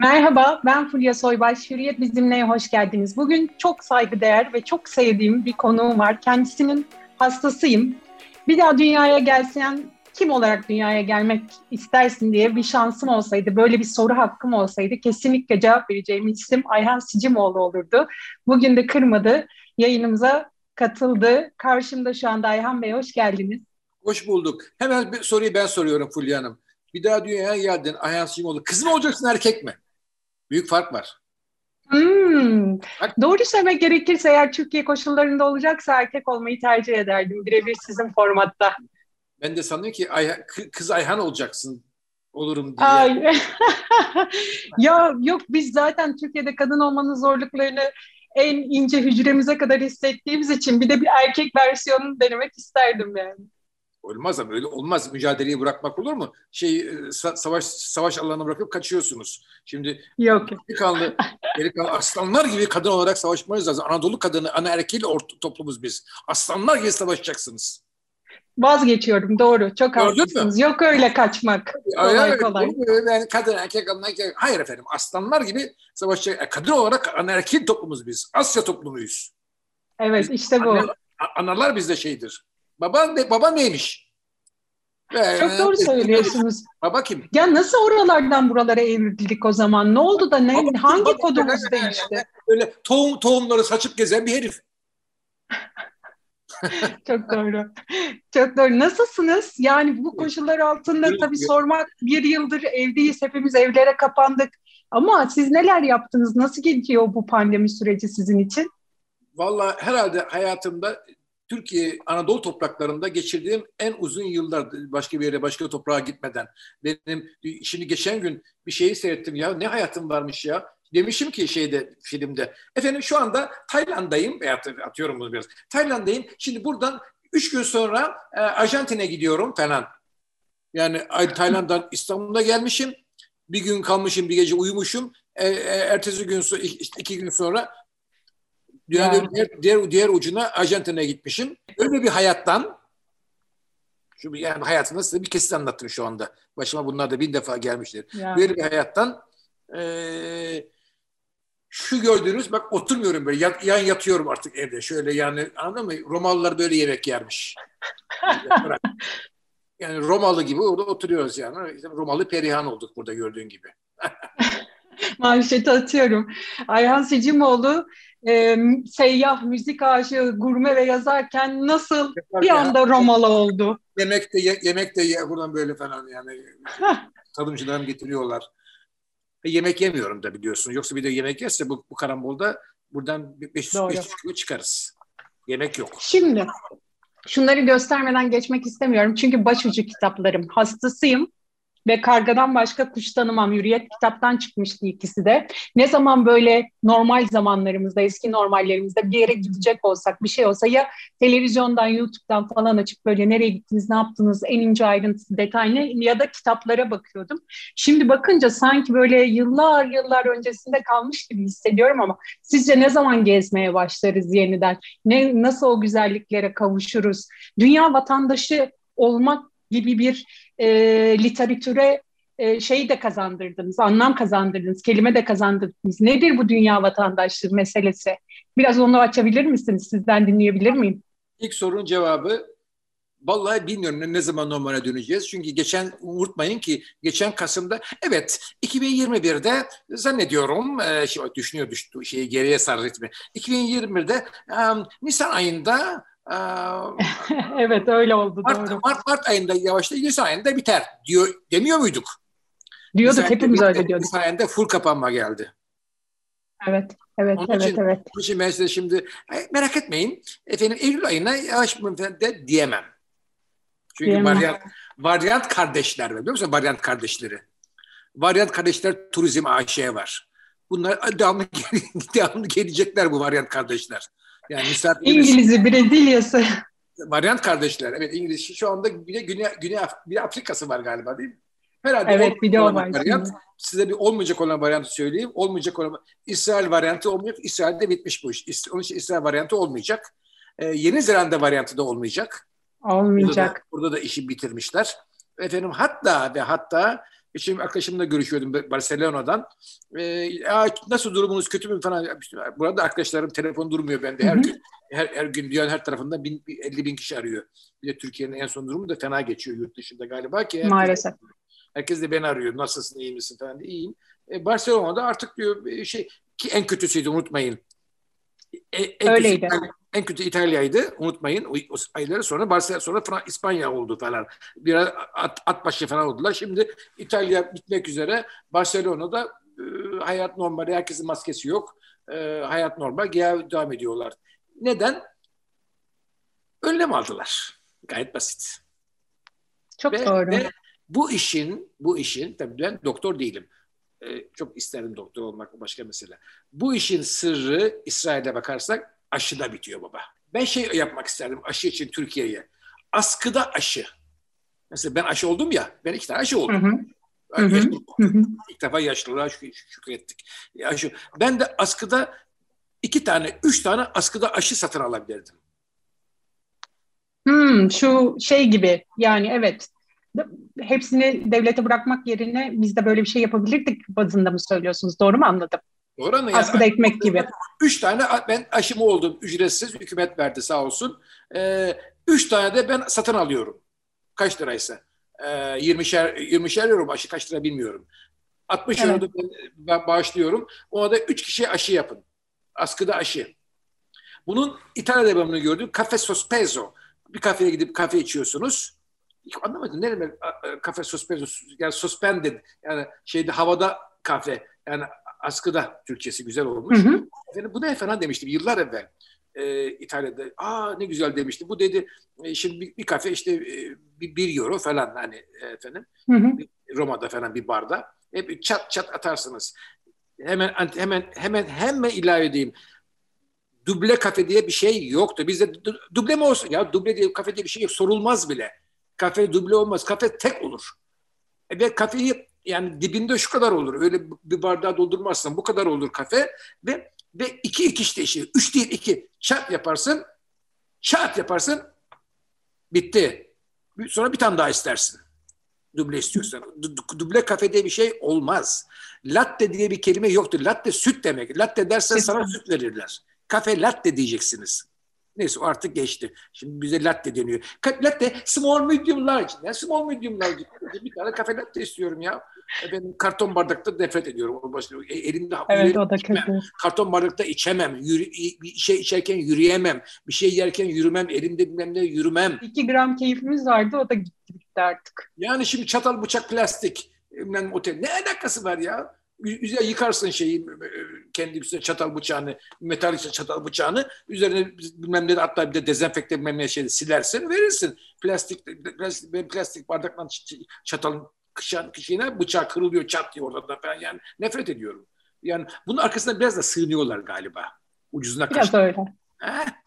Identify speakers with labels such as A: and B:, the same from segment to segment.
A: Merhaba, ben Fulya Soybaş. Hürriyet Bizimle'ye hoş geldiniz. Bugün çok saygıdeğer ve çok sevdiğim bir konuğum var. Kendisinin hastasıyım. Bir daha dünyaya gelsen kim olarak dünyaya gelmek istersin diye bir şansım olsaydı, böyle bir soru hakkım olsaydı kesinlikle cevap vereceğim isim Ayhan Sicimoğlu olurdu. Bugün de kırmadı, yayınımıza katıldı. Karşımda şu anda Ayhan Bey, hoş geldiniz.
B: Hoş bulduk. Hemen bir soruyu ben soruyorum Fulya Hanım. Bir daha dünyaya geldin Ayhan Sicimoğlu. Kız mı olacaksın erkek mi? Büyük fark var.
A: Hmm. Doğru söylemek gerekirse eğer Türkiye koşullarında olacaksa erkek olmayı tercih ederdim. Birebir sizin formatta.
B: Ben de sanıyorum ki Ayhan, kız Ayhan olacaksın olurum diye.
A: Ay. ya yok biz zaten Türkiye'de kadın olmanın zorluklarını en ince hücremize kadar hissettiğimiz için bir de bir erkek versiyonunu denemek isterdim yani.
B: Olmaz ama öyle olmaz. Mücadeleyi bırakmak olur mu? Şey e, savaş savaş alanına bırakıp kaçıyorsunuz. Şimdi
A: yok.
B: Delikanlı, delikanlı aslanlar gibi kadın olarak savaşmayız lazım. Anadolu kadını, ana erkeğiyle toplumuz biz. Aslanlar gibi savaşacaksınız.
A: Vazgeçiyorum doğru. Çok haklısınız. Yok öyle kaçmak. Kolay
B: evet,
A: kolay.
B: Yani kadın erkek kadın erkek. Hayır efendim aslanlar gibi savaşacak. E, kadın olarak ana erkek toplumuz biz. Asya toplumuyuz.
A: Evet biz, işte bu.
B: Analar, analar bizde şeydir. Baba, ne, baba neymiş?
A: Çok doğru söylüyorsunuz.
B: Baba kim?
A: Ya nasıl oralardan buralara evrildik o zaman? Ne oldu da ne, baba, hangi baba, kodumuz yani, değişti?
B: Böyle tohum tohumları saçıp gezen bir herif.
A: Çok doğru. Çok doğru. Nasılsınız? Yani bu koşullar altında tabii sormak bir yıldır evdeyiz. Hepimiz evlere kapandık. Ama siz neler yaptınız? Nasıl gidiyor bu pandemi süreci sizin için?
B: Vallahi herhalde hayatımda Türkiye Anadolu topraklarında geçirdiğim en uzun yıllar başka bir yere başka toprağa gitmeden. Benim şimdi geçen gün bir şeyi seyrettim ya ne hayatım varmış ya. Demişim ki şeyde filmde. Efendim şu anda Tayland'dayım. Veya atıyorum bunu biraz. Tayland'dayım. Şimdi buradan üç gün sonra e, Arjantin'e gidiyorum falan. Yani Tayland'dan İstanbul'a gelmişim. Bir gün kalmışım, bir gece uyumuşum. E, e, ertesi gün, iki gün sonra Dünyanın diğer, diğer, diğer ucuna Arjantin'e gitmişim. Öyle bir hayattan şu yani hayatımda size bir kesit anlattım şu anda. Başıma bunlar da bin defa gelmiştir. Yani. Böyle bir hayattan e, şu gördüğünüz bak oturmuyorum böyle yan, yan yatıyorum artık evde şöyle yani anladın mı? Romalılar böyle yemek yermiş. yani Romalı gibi orada oturuyoruz yani. İşte Romalı perihan olduk burada gördüğün gibi.
A: Manşeti atıyorum. Ayhan Sicimoğlu e, seyyah, müzik aşığı, gurme ve yazarken nasıl bir anda Romalı oldu?
B: Yemek de, yemek de buradan böyle falan yani tadımcılarım getiriyorlar. Ve yemek yemiyorum da biliyorsun. Yoksa bir de yemek yerse bu, bu karambolda buradan 500 kilo çıkarız. Yemek yok.
A: Şimdi şunları göstermeden geçmek istemiyorum. Çünkü başucu kitaplarım. Hastasıyım ve Kargadan başka kuş tanımam. Hürriyet kitaptan çıkmıştı ikisi de. Ne zaman böyle normal zamanlarımızda, eski normallerimizde bir yere gidecek olsak, bir şey olsa ya televizyondan, YouTube'dan falan açıp böyle nereye gittiniz, ne yaptınız, en ince ayrıntısı, detaylı ya da kitaplara bakıyordum. Şimdi bakınca sanki böyle yıllar yıllar öncesinde kalmış gibi hissediyorum ama sizce ne zaman gezmeye başlarız yeniden? Ne, nasıl o güzelliklere kavuşuruz? Dünya vatandaşı olmak gibi bir e, literatüre e, şey de kazandırdınız, anlam kazandırdınız, kelime de kazandırdınız. Nedir bu dünya vatandaşlığı meselesi? Biraz onu açabilir misiniz? Sizden dinleyebilir miyim?
B: İlk sorunun cevabı Vallahi bilmiyorum ne zaman normale döneceğiz. Çünkü geçen unutmayın ki geçen Kasım'da evet 2021'de zannediyorum e, şey, düşünüyor düştü şeyi geriye sarı ritmi. 2021'de e, Nisan ayında
A: evet öyle oldu
B: Mart,
A: doğru.
B: Mart, Mart ayında yavaşlayıp Nisan ayında biter diyor demiyor muyduk?
A: Diyorduk Nisan hepimiz öyle diyorduk.
B: Nisan ayında full kapanma geldi.
A: Evet, evet, onun evet,
B: için,
A: evet.
B: Onun için ben size şimdi merak etmeyin. Efendim Eylül ayına yavaş de diyemem. Çünkü diyemem. varyant, varyant kardeşler var. Biliyor musun varyant kardeşleri? Varyant kardeşler turizm AŞ var. Bunlar devamlı, devamlı gelecekler bu varyant kardeşler.
A: Yani İngiliz'i, Brezilya'sı.
B: Varyant kardeşler. Evet İngiliz. Şu anda bir de Güney, Güney bir Afrika'sı var galiba değil mi? Herhalde
A: evet bir de o var.
B: Varyant. Size bir olmayacak olan varyantı söyleyeyim. Olmayacak olan İsrail varyantı olmayacak. İsrail'de bitmiş bu iş. Onun için İsrail varyantı olmayacak. Ee, Yeni Zelanda varyantı da olmayacak.
A: Olmayacak.
B: Burada da, burada da işi bitirmişler. Efendim hatta ve hatta Şimdi arkadaşımla görüşüyordum Barcelona'dan. E, nasıl durumunuz kötü mü falan. Burada arkadaşlarım telefon durmuyor bende. Her gün her, her gün dünyanın her tarafında bin, 50 bin kişi arıyor. Bir de Türkiye'nin en son durumu da fena geçiyor yurt dışında galiba ki.
A: Maalesef.
B: Herkes de beni arıyor. Nasılsın, iyi misin falan. İyiyim. E, Barcelona'da artık diyor şey ki en kötüsüydü unutmayın.
A: E, en Öyleydi.
B: Kötü, en kötü İtalya'ydı unutmayın. O, o ayları sonra Barcelona sonra Fransa, İspanya oldu falan. Biraz at, at başı falan oldular. Şimdi İtalya bitmek üzere. Barcelona'da e, hayat normal. Herkesin maskesi yok. E, hayat normal. Devam ediyorlar. Neden? Önlem aldılar. Gayet basit.
A: Çok ve, doğru. Ve
B: bu işin, bu işin, tabii ben doktor değilim. Ee, çok isterim doktor olmak başka mesele. Bu işin sırrı İsrail'e bakarsak aşıda bitiyor baba. Ben şey yapmak isterdim aşı için Türkiye'ye. Askıda aşı. Mesela ben aşı oldum ya, ben iki tane aşı oldum. Hı hı. Hı hı. İlk defa yaşlılığa şükrettik. Aşı. Ben de askıda iki tane, üç tane askıda aşı satın alabilirdim.
A: Hmm, şu şey gibi yani evet hepsini devlete bırakmak yerine biz de böyle bir şey yapabilirdik bazında mı söylüyorsunuz? Doğru mu anladım?
B: Doğru mu?
A: Askıda yani, ekmek gibi.
B: Üç tane ben aşımı oldum ücretsiz. Hükümet verdi sağ olsun. Ee, üç tane de ben satın alıyorum. Kaç liraysa. Ee, 20'şer, 20'şer euro aşı kaç lira bilmiyorum. 60 evet. euro da ben bağışlıyorum. Ona da üç kişi aşı yapın. Askıda aşı. Bunun İtalya'da ben bunu gördüm. Cafe Sospeso. Bir kafeye gidip kahve içiyorsunuz. Hiç anlamadım. Ne demek kafe sospeso? Yani suspended. Yani şeyde havada kafe. Yani askıda Türkçesi güzel olmuş. Hı hı. Efendim, bu ne falan demiştim yıllar evvel. E, İtalya'da. Aa ne güzel demişti. Bu dedi e, şimdi bir, bir kafe işte e, bir, bir euro falan hani e, efendim. Hı hı. Roma'da falan bir barda. Hep çat çat atarsınız. Hemen hemen hemen hemen ilave edeyim duble kafe diye bir şey yoktu. Bizde duble mi olsun? Ya duble diye kafe diye bir şey yok. Sorulmaz bile. Kafe duble olmaz. Kafe tek olur. E ve kafeyi yani dibinde şu kadar olur. Öyle bir bardağı doldurmazsan bu kadar olur kafe ve ve iki iki işte işi. Üç değil iki. Çat yaparsın. Çat yaparsın. Bitti. Sonra bir tane daha istersin. Duble istiyorsan. Duble kafe diye bir şey olmaz. Latte diye bir kelime yoktur. Latte süt demek. Latte dersen sana süt verirler. Kafe latte diyeceksiniz. Neyse o artık geçti. Şimdi bize latte deniyor. Latte small medium large. Ne small medium large? Bir tane kafe latte istiyorum ya. Ben karton bardakta nefret ediyorum. E, elimde
A: evet, o da kötü.
B: Karton bardakta içemem. Yürü, bir şey içerken yürüyemem. Bir şey yerken yürümem. Elimde bilmem ne yürümem.
A: İki gram keyfimiz vardı. O da gitti, gitti artık.
B: Yani şimdi çatal bıçak plastik. Bilmem, otel. Ne alakası var ya? Üzerine yıkarsın şeyi kendi üstüne çatal bıçağını, metal işte çatal bıçağını üzerine bilmem ne hatta bir de dezenfekte bilmem ne şeyi silersin verirsin. Plastik plastik, ben plastik bardakla çatalın kışan kişine bıçağı kırılıyor çat diye orada falan yani nefret ediyorum. Yani bunun arkasında biraz da sığınıyorlar galiba. Ucuzuna
A: Biraz kaçtı. öyle.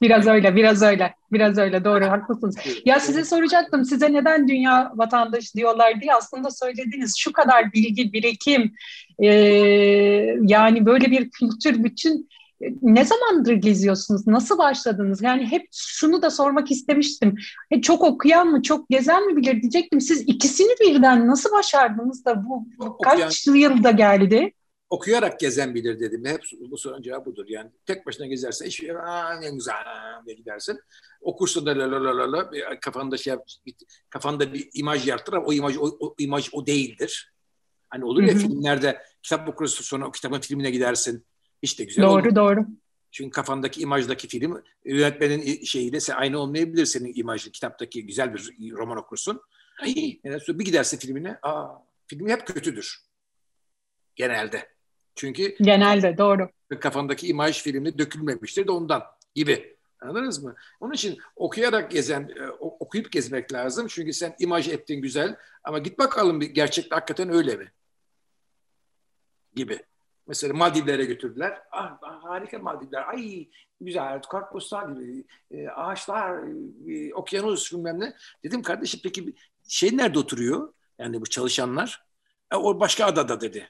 A: Biraz öyle, biraz öyle, biraz öyle. Doğru, haklısınız. Ya size soracaktım, size neden dünya vatandaşı diyorlar diye aslında söylediniz. Şu kadar bilgi, birikim, e, yani böyle bir kültür bütün e, ne zamandır geziyorsunuz? Nasıl başladınız? Yani hep şunu da sormak istemiştim. E, çok okuyan mı, çok gezen mi bilir diyecektim. Siz ikisini birden nasıl başardınız da bu kaç yılda geldi?
B: Okuyarak gezen bilir dedim. Hep bu sorunun cevabı budur. Yani tek başına gezersen hiç ne güzel diye gidersin. Okursun da la la la la la kafanda şey kafanda bir imaj yaratır ama o imaj o, o imaj o değildir. Hani olur ya Hı-hı. filmlerde kitap okursun sonra o kitabın filmine gidersin. Hiç de güzel
A: Doğru olur. doğru.
B: Çünkü kafandaki imajdaki film yönetmenin şeyiyle aynı olmayabilir senin imajın. Kitaptaki güzel bir roman okursun. Ay, bir gidersin filmine. Aa, film hep kötüdür. Genelde. Çünkü
A: genelde doğru.
B: Kafandaki imaj filmde dökülmemiştir de ondan gibi. Anladınız mı? Onun için okuyarak gezen, e, okuyup gezmek lazım. Çünkü sen imaj ettin güzel ama git bakalım gerçekte hakikaten öyle mi? Gibi. Mesela Maldivlere götürdüler. Ah, ah harika Maldivler. Ay güzel kartpostal gibi. E, ağaçlar, e, okyanus bilmem ne. Dedim kardeşim peki şey nerede oturuyor? Yani bu çalışanlar. E, o başka adada dedi.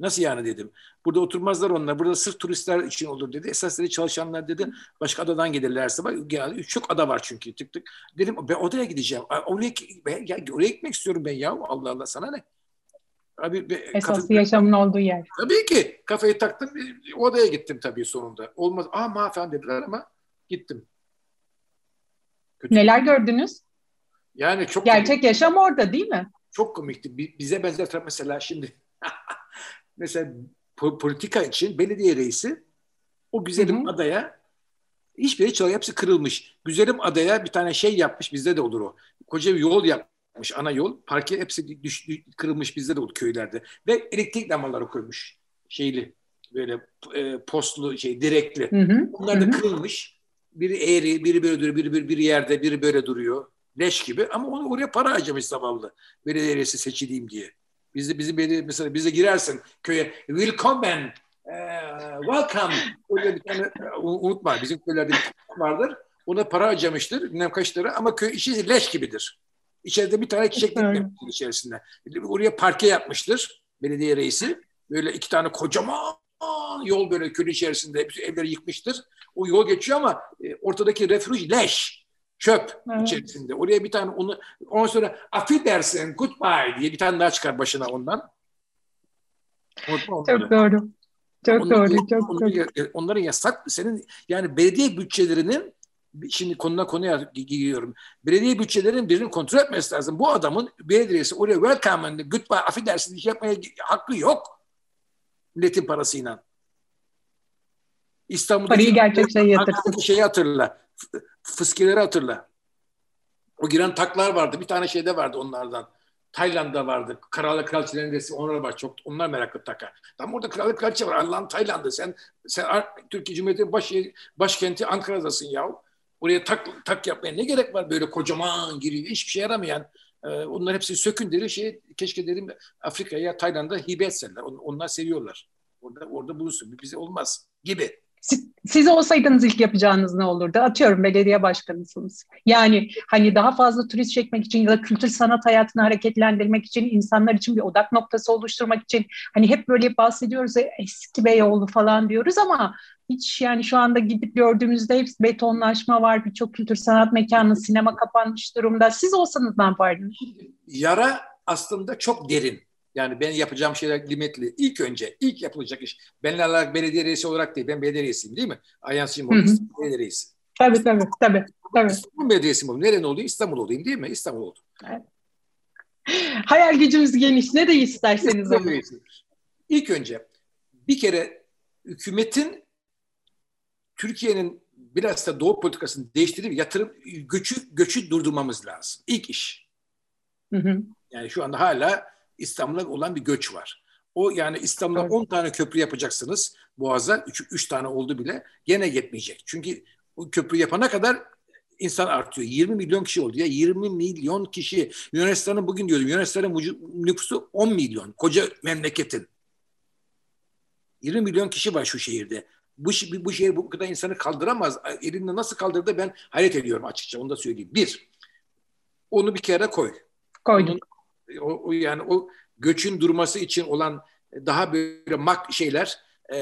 B: Nasıl yani dedim. Burada oturmazlar onlar. Burada sırf turistler için olur dedi. Esas dedi çalışanlar dedi başka adadan gelirlerse bak genelde çok ada var çünkü tık tık. Dedim ben odaya gideceğim. Oraya, ben, ya, oraya gitmek istiyorum ben ya. Allah Allah sana ne?
A: Abi, Esaslı kafe, yaşamın olduğu yer.
B: Tabii ki. Kafayı taktım. Odaya gittim tabii sonunda. Olmaz. Aa falan dediler ama gittim.
A: Kötü. Neler gördünüz?
B: Yani çok
A: Gerçek komik. yaşam orada değil mi?
B: Çok komikti. Bize benzer mesela şimdi mesela politika için belediye reisi o güzelim Hı-hı. adaya hiçbiri çalıyor. Hepsi kırılmış. Güzelim adaya bir tane şey yapmış. Bizde de olur o. Koca bir yol yapmış. Ana yol. Parke hepsi düş, kırılmış. Bizde de olur köylerde. Ve elektrik lambaları koymuş. Şeyli böyle e, postlu şey direkli. Hı hı. Onlar da hı hı. kırılmış. Biri eğri, biri böyle duruyor, biri, biri, biri yerde, biri böyle duruyor. Leş gibi ama onu oraya para harcamış zavallı. Belediye reisi seçileyim diye. Bizde bizim belediye mesela bize girersin köye willkommen ee, welcome. Öyle bir tane unutma bizim köylerde bir vardır. Ona para harcamıştır bilmem kaç lira ama köy işi leş gibidir. İçeride bir tane çiçek içerisinde. Oraya parke yapmıştır belediye reisi. Böyle iki tane kocaman yol böyle köy içerisinde evleri yıkmıştır. O yol geçiyor ama e, ortadaki refuj leş. Çöp evet. içerisinde. Oraya bir tane onu ondan sonra affedersin goodbye diye bir tane daha çıkar başına ondan.
A: Çok doğru. Çok onların, doğru, çok onların,
B: doğru. Onların yasak senin yani belediye bütçelerinin şimdi konuna konuya giriyorum. Belediye bütçelerinin birinin kontrol etmesi lazım. Bu adamın belediyesi oraya welcome and goodbye affedersin iş yapmaya hakkı yok. Milletin parasıyla.
A: İstanbul'da parayı gerçekten yatırsın.
B: Şeyi hatırla. Fıskileri hatırla. O giren taklar vardı. Bir tane şeyde vardı onlardan. Tayland'da vardı. Krallık kraliçelerin resim onlar var. Çok onlar meraklı taka. Tam orada krallık kraliçe var. Allah'ın Tayland'ı. Sen sen Türkiye Cumhuriyeti baş, başkenti Ankara'dasın ya. Oraya tak tak yapmaya ne gerek var böyle kocaman giriyor. Hiçbir şey yaramayan. E, onlar hepsi sökün deri şey keşke dedim Afrika'ya Tayland'a hibe etseler. Onlar seviyorlar. Orada orada bulunsun. Bize olmaz gibi.
A: Siz, olsaydınız ilk yapacağınız ne olurdu? Atıyorum belediye başkanısınız. Yani hani daha fazla turist çekmek için ya da kültür sanat hayatını hareketlendirmek için, insanlar için bir odak noktası oluşturmak için hani hep böyle bahsediyoruz ya eski Beyoğlu falan diyoruz ama hiç yani şu anda gidip gördüğümüzde hepsi betonlaşma var. Birçok kültür sanat mekanı, sinema kapanmış durumda. Siz olsanız ne yapardınız?
B: Yara aslında çok derin. Yani ben yapacağım şeyler limitli. İlk önce, ilk yapılacak iş. Ben olarak belediye reisi olarak değil, ben belediye reisiyim değil mi? Ayansıyım olayım, belediye reisi.
A: Tabii tabii, tabii. tabii.
B: İstanbul Belediyesi mi olayım? Nerede olayım? İstanbul olayım değil mi? İstanbul oldum. Evet.
A: Hayal gücümüz geniş. Ne de isterseniz olun.
B: İlk önce bir kere hükümetin Türkiye'nin biraz da doğu politikasını değiştirip yatırım göçü göçü durdurmamız lazım. İlk iş. Hı hı. Yani şu anda hala İstanbul'a olan bir göç var. O yani İstanbul'a evet. 10 tane köprü yapacaksınız Boğaz'a. 3, 3 tane oldu bile. Gene yetmeyecek. Çünkü o köprü yapana kadar insan artıyor. 20 milyon kişi oldu ya. 20 milyon kişi. Yunanistan'ın bugün diyorum Yunanistan'ın nüfusu 10 milyon. Koca memleketin. 20 milyon kişi var şu şehirde. Bu, bu şehir bu kadar insanı kaldıramaz. Elinde nasıl kaldırdı ben hayret ediyorum açıkça. Onu da söyleyeyim. Bir, onu bir kere koy.
A: Koydum. Onun,
B: o, o yani o göçün durması için olan daha böyle mak şeyler e,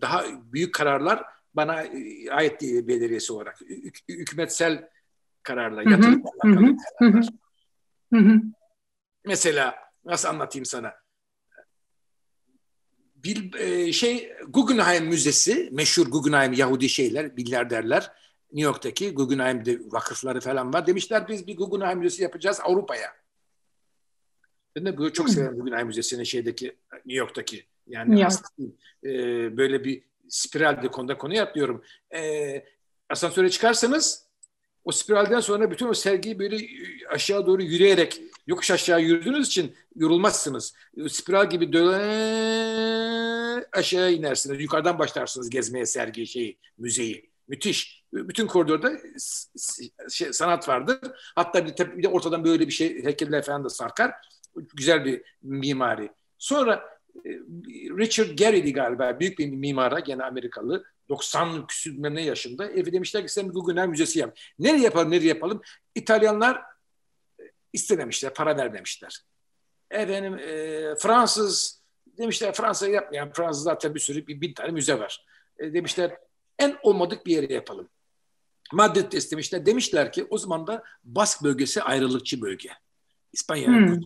B: daha büyük kararlar bana ait değil belediyesi olarak. Hük, hükümetsel kararlar, kararlar. Mesela nasıl anlatayım sana? Bir e, şey Guggenheim Müzesi, meşhur Guggenheim Yahudi şeyler, milyarderler. New York'taki Guggenheim'de vakıfları falan var. Demişler biz bir Guggenheim Müzesi yapacağız Avrupa'ya. Ben de böyle çok hmm. severim Guggenheim Müzesi'nin şeydeki New York'taki yani York. e, böyle bir spiral bir konuda konu yapıyorum. E, asansöre çıkarsanız o spiralden sonra bütün o sergiyi böyle aşağı doğru yürüyerek yokuş aşağı yürüdüğünüz için yorulmazsınız. Spiral gibi döne aşağı inersiniz. Yukarıdan başlarsınız gezmeye sergi şeyi, müzeyi. Müthiş. Bütün koridorda şey, sanat vardır. Hatta bir, bir de ortadan böyle bir şey heykeller falan da sarkar güzel bir mimari. Sonra e, Richard Garrity galiba büyük bir mimara gene Amerikalı 90 küsür ne yaşında evi demişler ki sen bir Guggenheim Müzesi yap. Nereye yapalım nereye yapalım? İtalyanlar e, istememişler para vermemişler. Efendim e, Fransız demişler Fransa yapmayan Fransız zaten bir sürü bir bin tane müze var. E, demişler en olmadık bir yere yapalım. Madrid'de istemişler. Demişler ki o zaman da Bask bölgesi ayrılıkçı bölge. İspanya'nın hmm.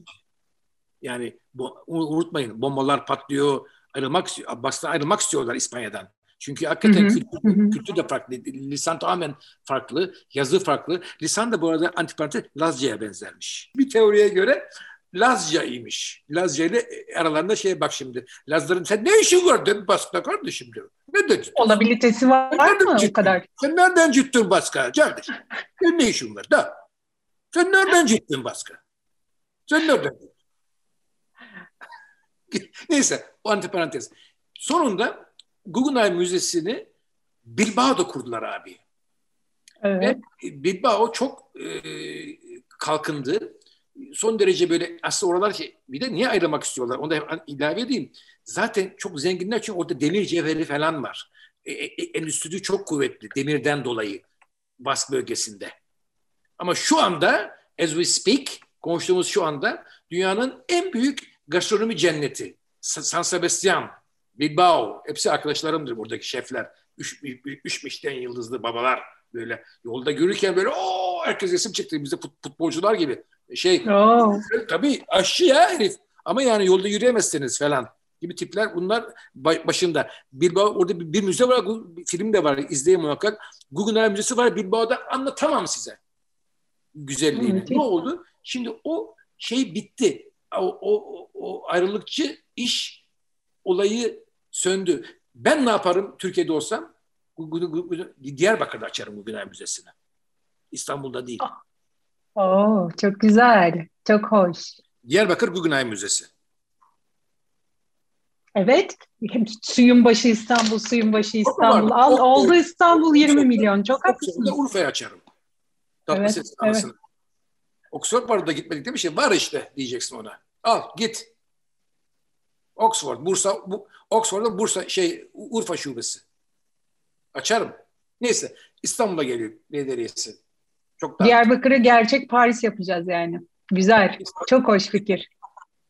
B: Yani bu, unutmayın bombalar patlıyor, ayrılmak Abbas'tan ayrılmak istiyorlar İspanya'dan. Çünkü hakikaten hı hı. Kültür, kültür de farklı. Lisan tamamen farklı. Yazı farklı. Lisan da bu arada antiparantez Lazca'ya benzermiş. Bir teoriye göre Lazca imiş. Lazca ile aralarında şey bak şimdi. Lazların sen ne işin var dedi Bask'ta kardeşim diyor. Ne dedi?
A: Olabilitesi var, mı o kadar?
B: Sen nereden cidden Bask'a kardeşim? Sen ne işin var da? Sen nereden cidden Bask'a? Sen nereden Neyse o antiparantez. Sonunda Guggenheim Müzesi'ni Bilbao'da kurdular abi. Evet. Ve Bilbao çok e, kalkındı. Son derece böyle aslında oralar şey, bir de niye ayrılmak istiyorlar? Onu da ilave edeyim. Zaten çok zenginler çünkü orada demir cevheri falan var. E, e, e, endüstri çok kuvvetli demirden dolayı Bask bölgesinde. Ama şu anda as we speak konuştuğumuz şu anda dünyanın en büyük gastronomi cenneti. San Sebastian, Bilbao, hepsi arkadaşlarımdır buradaki şefler. Üç, üç Michelin yıldızlı babalar böyle yolda görürken böyle o herkes resim çekti. Bizde futbolcular gibi. Şey oh. tabii aşçı ya herif. Ama yani yolda yürüyemezsiniz falan gibi tipler bunlar başında. Bilbao orada bir, bir müze var, bir film de var izleyin muhakkak. Guggenheim Müzesi var Bilbao'da anlatamam size güzelliğini. Hmm, ne oldu? Şimdi o şey bitti. O, o, o ayrılıkçı iş olayı söndü. Ben ne yaparım Türkiye'de olsam? Diyarbakır'da açarım Guggenheim Müzesi'ni. İstanbul'da değil.
A: Oo, çok güzel. Çok hoş.
B: Diyarbakır Guggenheim Müzesi.
A: Evet. Suyun başı İstanbul, suyun başı İstanbul. Al, o, oldu İstanbul 20 milyon. Çok haklısın.
B: Urfa'ya açarım. Tatlı evet, evet. Oxford var da gitmedik değil mi? Şey var işte diyeceksin ona. Al git. Oxford, Bursa, bu, Oxford'da Bursa şey Urfa şubesi. Açarım. Neyse İstanbul'a geliyor belediyesi.
A: Çok daha... Diyarbakır'ı gerçek Paris yapacağız yani. Güzel. İstanbul. Çok hoş fikir.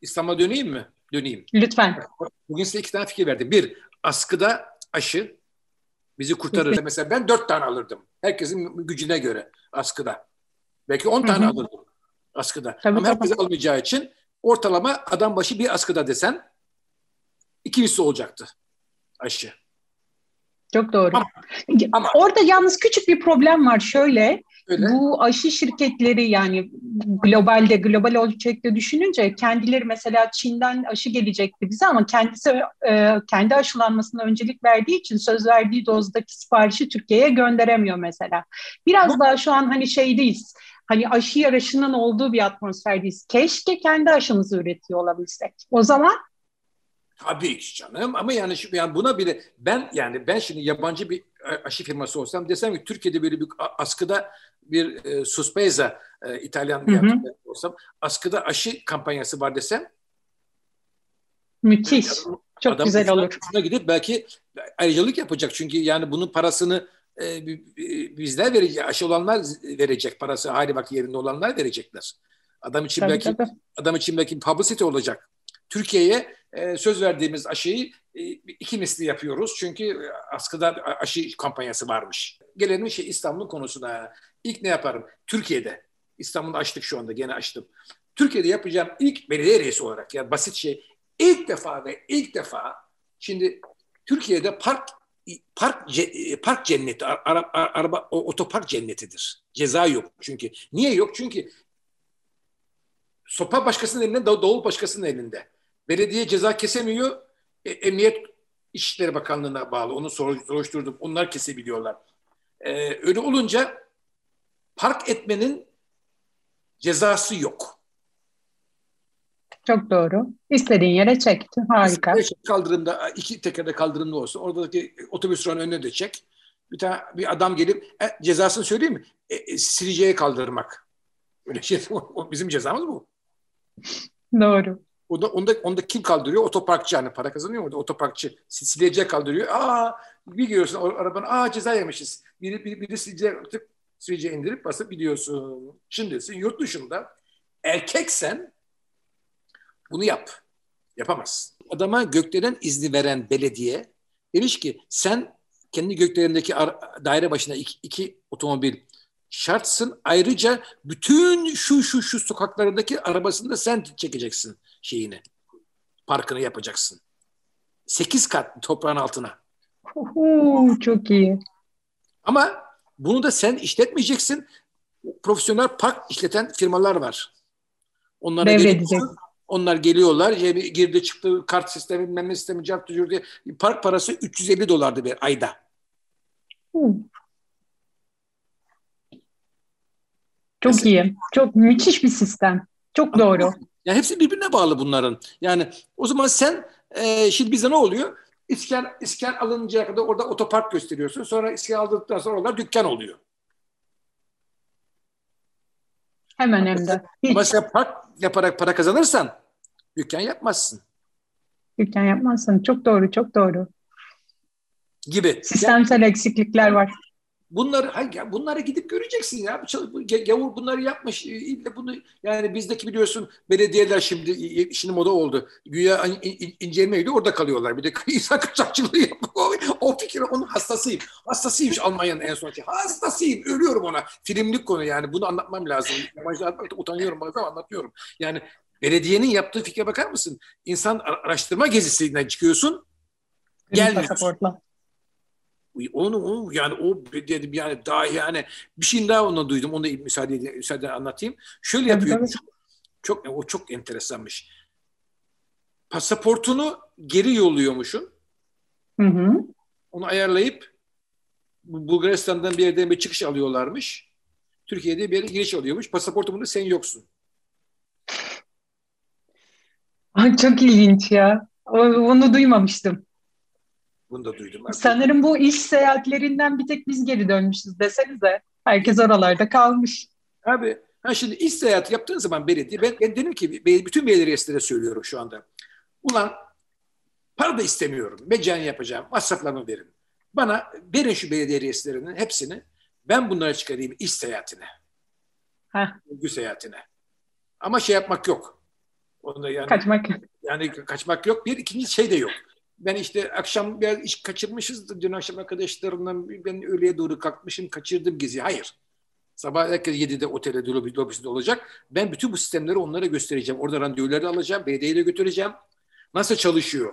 B: İstanbul'a döneyim mi? Döneyim.
A: Lütfen.
B: Bugün size iki tane fikir verdim. Bir, askıda aşı bizi kurtarır. Mesela ben dört tane alırdım. Herkesin gücüne göre askıda. Belki on tane alırdım askıda. Tabii, Ama herkes almayacağı için ortalama adam başı bir askıda desen iki olacaktı aşı.
A: Çok doğru. Ama, ama, Orada yalnız küçük bir problem var. Şöyle, öyle. bu aşı şirketleri yani globalde, global ölçekte düşününce kendileri mesela Çin'den aşı gelecekti bize ama kendisi e, kendi aşılanmasına öncelik verdiği için söz verdiği dozdaki siparişi Türkiye'ye gönderemiyor mesela. Biraz bu, daha şu an hani şeydeyiz. Hani aşı yarışının olduğu bir atmosferdeyiz. Keşke kendi aşımızı üretiyor olabilsek. O zaman
B: Tabii ki canım ama yani, şu, yani buna bile ben yani ben şimdi yabancı bir aşı firması olsam desem ki Türkiye'de böyle bir askıda bir e, Suspeza e, İtalyan bir olsam askıda aşı kampanyası var desem
A: müthiş. Yani, Çok güzel olur.
B: gidip belki ayrıcalık yapacak çünkü yani bunun parasını e, bizler verecek, aşı olanlar verecek parası hali bak yerinde olanlar verecekler. Adam için tabii, belki tabii. adam için belki publicity olacak. Türkiye'ye e, söz verdiğimiz aşıyı e, iki misli yapıyoruz. Çünkü askıda aşı kampanyası varmış. Gelelim şey İstanbul konusuna. İlk ne yaparım? Türkiye'de. İstanbul'da açtık şu anda. Gene açtım. Türkiye'de yapacağım ilk belediye reisi olarak yani basit şey ilk defa ve ilk defa şimdi Türkiye'de park park park cenneti ara, araba otopark cennetidir. Ceza yok çünkü. Niye yok? Çünkü sopa başkasının elinde, davul başkasının elinde. Belediye ceza kesemiyor. E, Emniyet İşleri Bakanlığı'na bağlı. Onu soruşturdum. Onlar kesebiliyorlar. E, öyle olunca park etmenin cezası yok.
A: Çok doğru. İstediğin yere çekti. Harika.
B: Kaldırımda iki tekerde kaldırımda olsun. Oradaki otobüs durağının önüne de çek. Bir tane bir adam gelip e, cezasını söyleyeyim mi? E, e, sileceğe kaldırmak. Öyle şey. O, bizim cezamız bu.
A: Doğru.
B: Onda, onda, onda kim kaldırıyor? Otoparkçı hani para kazanıyor orada otoparkçı. Sileceğe kaldırıyor. Aa bir görüyorsun arabanı aa ceza yemişiz. Biri, biri, biri sileceğe, tık, indirip basıp gidiyorsun. Şimdi sen yurt dışında erkeksen bunu yap. Yapamaz. Adama göklerin izni veren belediye demiş ki sen kendi göklerindeki daire başına iki, iki otomobil şartsın. Ayrıca bütün şu şu şu sokaklarındaki arabasını da sen çekeceksin. şeyini, parkını yapacaksın. Sekiz kat toprağın altına.
A: Uhu, çok iyi.
B: Ama bunu da sen işletmeyeceksin. Profesyonel park işleten firmalar var. Onlara
A: Devredecek.
B: Onlar geliyorlar. Girdi çıktı kart sistemi, meme sistemi, cart diye. Park parası 350 dolardı bir ayda.
A: Çok Mesela, iyi. Çok müthiş bir sistem. Çok doğru.
B: Yani hepsi birbirine bağlı bunların. Yani o zaman sen e, şimdi bize ne oluyor? İskan, iskan alıncaya kadar orada otopark gösteriyorsun. Sonra iskan aldıktan sonra onlar dükkan oluyor.
A: Hemen hem de.
B: Sen park yaparak para kazanırsan dükkan yapmazsın.
A: Dükkan yapmazsın. Çok doğru, çok doğru.
B: Gibi.
A: Sistemsel yani, eksiklikler var.
B: Bunları bunları gidip göreceksin ya. Gavur bunları yapmış. Bunu yani bizdeki biliyorsun belediyeler şimdi şimdi moda oldu. Güya incelmeydi orada kalıyorlar. Bir de insan kaçakçılığı yapmak. O, fikir onun hastasıyım. Hastasıyım Almanya'nın en son şey. Hastasıyım. Ölüyorum ona. Filmlik konu yani. Bunu anlatmam lazım. utanıyorum bazen anlatıyorum. Yani belediyenin yaptığı fikre bakar mısın? İnsan araştırma gezisinden çıkıyorsun. Gelmiyorsun. Onu, onu yani o dedim yani daha yani bir şeyin daha ona duydum. Onu da müsaade müsaade anlatayım. Şöyle yapıyor. Çok, çok o çok enteresanmış. Pasaportunu geri yolluyormuşsun.
A: Hı hı.
B: Onu ayarlayıp Bulgaristan'dan bir yerden bir çıkış alıyorlarmış. Türkiye'de bir yere giriş alıyormuş. Pasaportumunda sen yoksun.
A: Ay, çok ilginç ya. Onu duymamıştım.
B: Bunu da duydum.
A: Sanırım bu iş seyahatlerinden bir tek biz geri dönmüşüz desenize. Herkes oralarda kalmış.
B: Abi ha şimdi iş seyahati yaptığın zaman belediye ben, ben dedim ki bütün belediyelere söylüyorum şu anda. Ulan para da istemiyorum. Mecani yapacağım. Masraflarımı verin. Bana verin şu belediye reislerinin hepsini. Ben bunları çıkarayım iş seyahatine.
A: Heh.
B: Seyahatine. Ama şey yapmak yok.
A: Onda yani, kaçmak.
B: Yani kaçmak yok. Bir ikinci şey de yok ben işte akşam biraz iş kaçırmışız. Dün akşam arkadaşlarımla ben öğleye doğru kalkmışım, kaçırdım gezi. Hayır. Sabah herkes 7'de otelde lobisinde olacak. Ben bütün bu sistemleri onlara göstereceğim. Orada randevuları alacağım, BD'ye götüreceğim. Nasıl çalışıyor?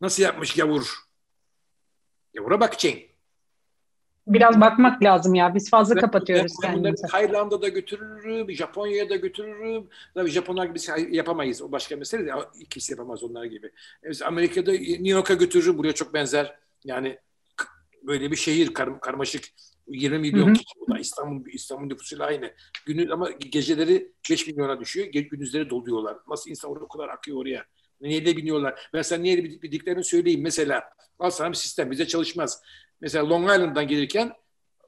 B: Nasıl yapmış gavur? Gavura bakacaksın.
A: Biraz bakmak lazım ya. Biz fazla ben, kapatıyoruz
B: ben kendimizi. Tayland'a da götürürüm, Japonya'ya da götürürüm. Tabii Japonlar gibi şey yapamayız. O başka mesele de ikisi yapamaz onlar gibi. Amerika'da New York'a götürürüm. Buraya çok benzer. Yani böyle bir şehir kar, karmaşık. 20 milyon hı hı. kişi. O da İstanbul, İstanbul nüfusuyla aynı. Günü, ama geceleri 5 milyona düşüyor. Gündüzleri doluyorlar. Nasıl insan o kadar akıyor oraya? Neyle biniyorlar? Ben sana niye bildiklerini söyleyeyim. Mesela al sana bir sistem. Bize çalışmaz. Mesela Long Island'dan gelirken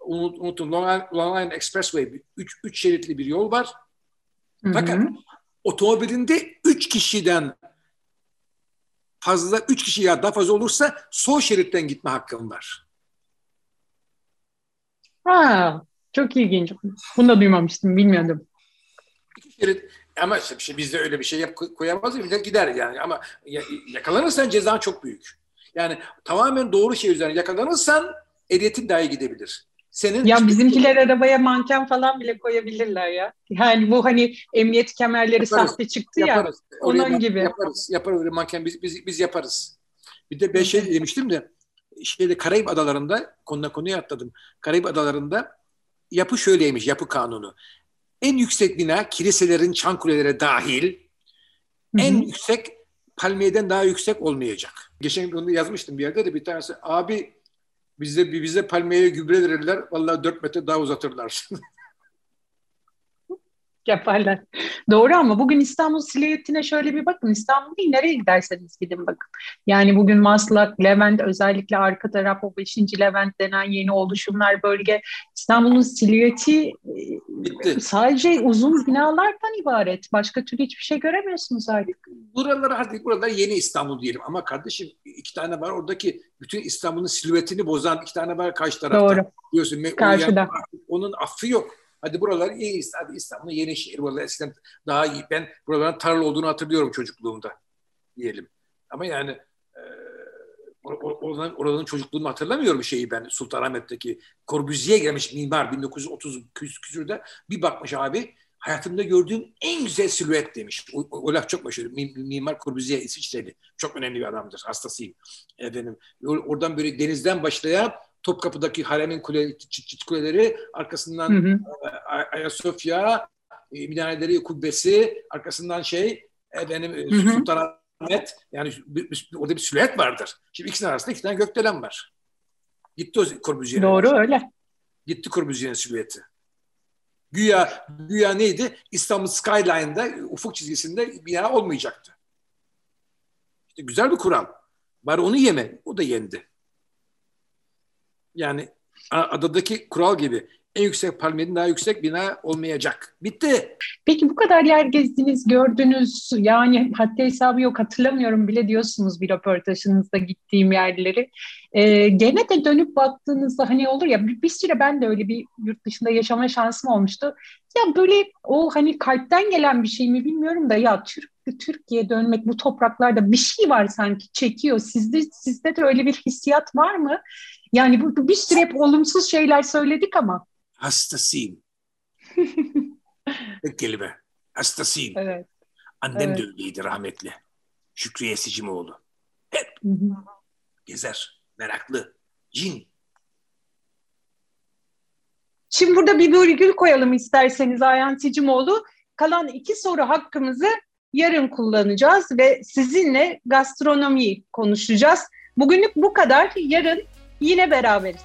B: unutun Long Island, Long Island Expressway 3 üç şeritli bir yol var. Hı hı. Fakat otomobilinde 3 kişiden fazla 3 kişi ya daha fazla olursa sol şeritten gitme hakkım var.
A: Ha, çok ilginç. Bunu da duymamıştım, bilmiyordum.
B: İki şerit ama işte bizde öyle bir şey yap, koyamaz gider yani ama yakalanırsan cezan çok büyük. Yani tamamen doğru şey üzerine yakalanırsan ehliyetin dahi gidebilir.
A: Senin ya bizimkiler arabaya manken falan bile koyabilirler ya. Yani bu hani emniyet kemerleri yaparız, sahte çıktı yaparız. ya. Oraya onun gibi.
B: Yaparız. Yaparız öyle manken biz, biz, biz yaparız. Bir de ben şey demiştim de şeyde Karayip Adaları'nda konuda konuya atladım. Karayip Adaları'nda yapı şöyleymiş yapı kanunu. En yüksek bina kiliselerin çan kuleleri dahil Hı-hı. en yüksek palmiyeden daha yüksek olmayacak. Geçen gün onu yazmıştım bir yerde de bir tanesi abi bize bize palmiyeye gübre verirler vallahi dört metre daha uzatırlar.
A: yaparlar. Doğru ama bugün İstanbul silüetine şöyle bir bakın. İstanbul değil nereye giderseniz gidin bakın. Yani bugün Maslak, Levent özellikle arka taraf o 5. Levent denen yeni oluşumlar bölge. İstanbul'un silüeti Bitti. sadece uzun binalardan ibaret. Başka türlü hiçbir şey göremiyorsunuz artık.
B: Buralar artık buralar yeni İstanbul diyelim ama kardeşim iki tane var oradaki bütün İstanbul'un silüetini bozan iki tane var karşı tarafta.
A: Doğru. Diyorsun. Karşıda.
B: Onun affı yok. Hadi buralar iyi. Hadi İstanbul yeni şehir. Buralar eskiden daha iyi. Ben buraların tarla olduğunu hatırlıyorum çocukluğumda diyelim. Ama yani e, oradan, oradan çocukluğumu hatırlamıyorum şeyi ben Sultanahmet'teki Corbusier gelmiş mimar 1930 küsürde bir bakmış abi hayatımda gördüğüm en güzel silüet demiş. O, o, o laf çok meşhur. Mimar Corbusier İsviçreli. Çok önemli bir adamdır. Hastasıyım. Efendim. Oradan böyle denizden başlayan Topkapı'daki haremin kule, çıt çıt kuleleri, arkasından hı hı. Ayasofya, e, minareleri, kubbesi, arkasından şey, efendim, e, Sultanahmet, yani bir, bir, orada bir silüet vardır. Şimdi ikisinin arasında iki tane gökdelen var. Gitti o Corbusier'in.
A: Doğru öyle.
B: Gitti Corbusier'in silüeti. Güya, güya neydi? İstanbul Skyline'da ufuk çizgisinde bina olmayacaktı. İşte güzel bir kural. Bari onu yeme. O da yendi. Yani adadaki kural gibi en yüksek palmiyenin daha yüksek bina olmayacak. Bitti.
A: Peki bu kadar yer gezdiniz, gördünüz. Yani hatta hesabı yok hatırlamıyorum bile diyorsunuz bir röportajınızda gittiğim yerleri. Ee, gene de dönüp baktığınızda hani olur ya bir, bir süre ben de öyle bir yurt dışında yaşama şansım olmuştu. Ya böyle o hani kalpten gelen bir şey mi bilmiyorum da ya Türk Türkiye'ye dönmek bu topraklarda bir şey var sanki çekiyor. Sizde sizde de öyle bir hissiyat var mı? Yani bu bir sürü hep olumsuz şeyler söyledik ama.
B: Hastasıyım. Tek kelime. Hastasıyım. Evet. Annem evet. de öyleydi rahmetli. Şükriye Sicimoğlu. Hep hı hı. gezer. Meraklı. Cin.
A: Şimdi burada bir virgül koyalım isterseniz Ayhan Sicimoğlu. Kalan iki soru hakkımızı yarın kullanacağız ve sizinle gastronomiyi konuşacağız. Bugünlük bu kadar. Yarın yine beraberiz.